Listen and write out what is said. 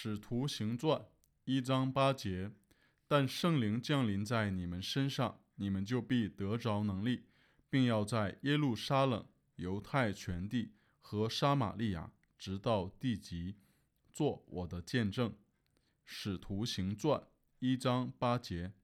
使徒行传一章八节，但圣灵降临在你们身上，你们就必得着能力，并要在耶路撒冷、犹太全地和撒玛利亚，直到地极，做我的见证。使徒行传一章八节。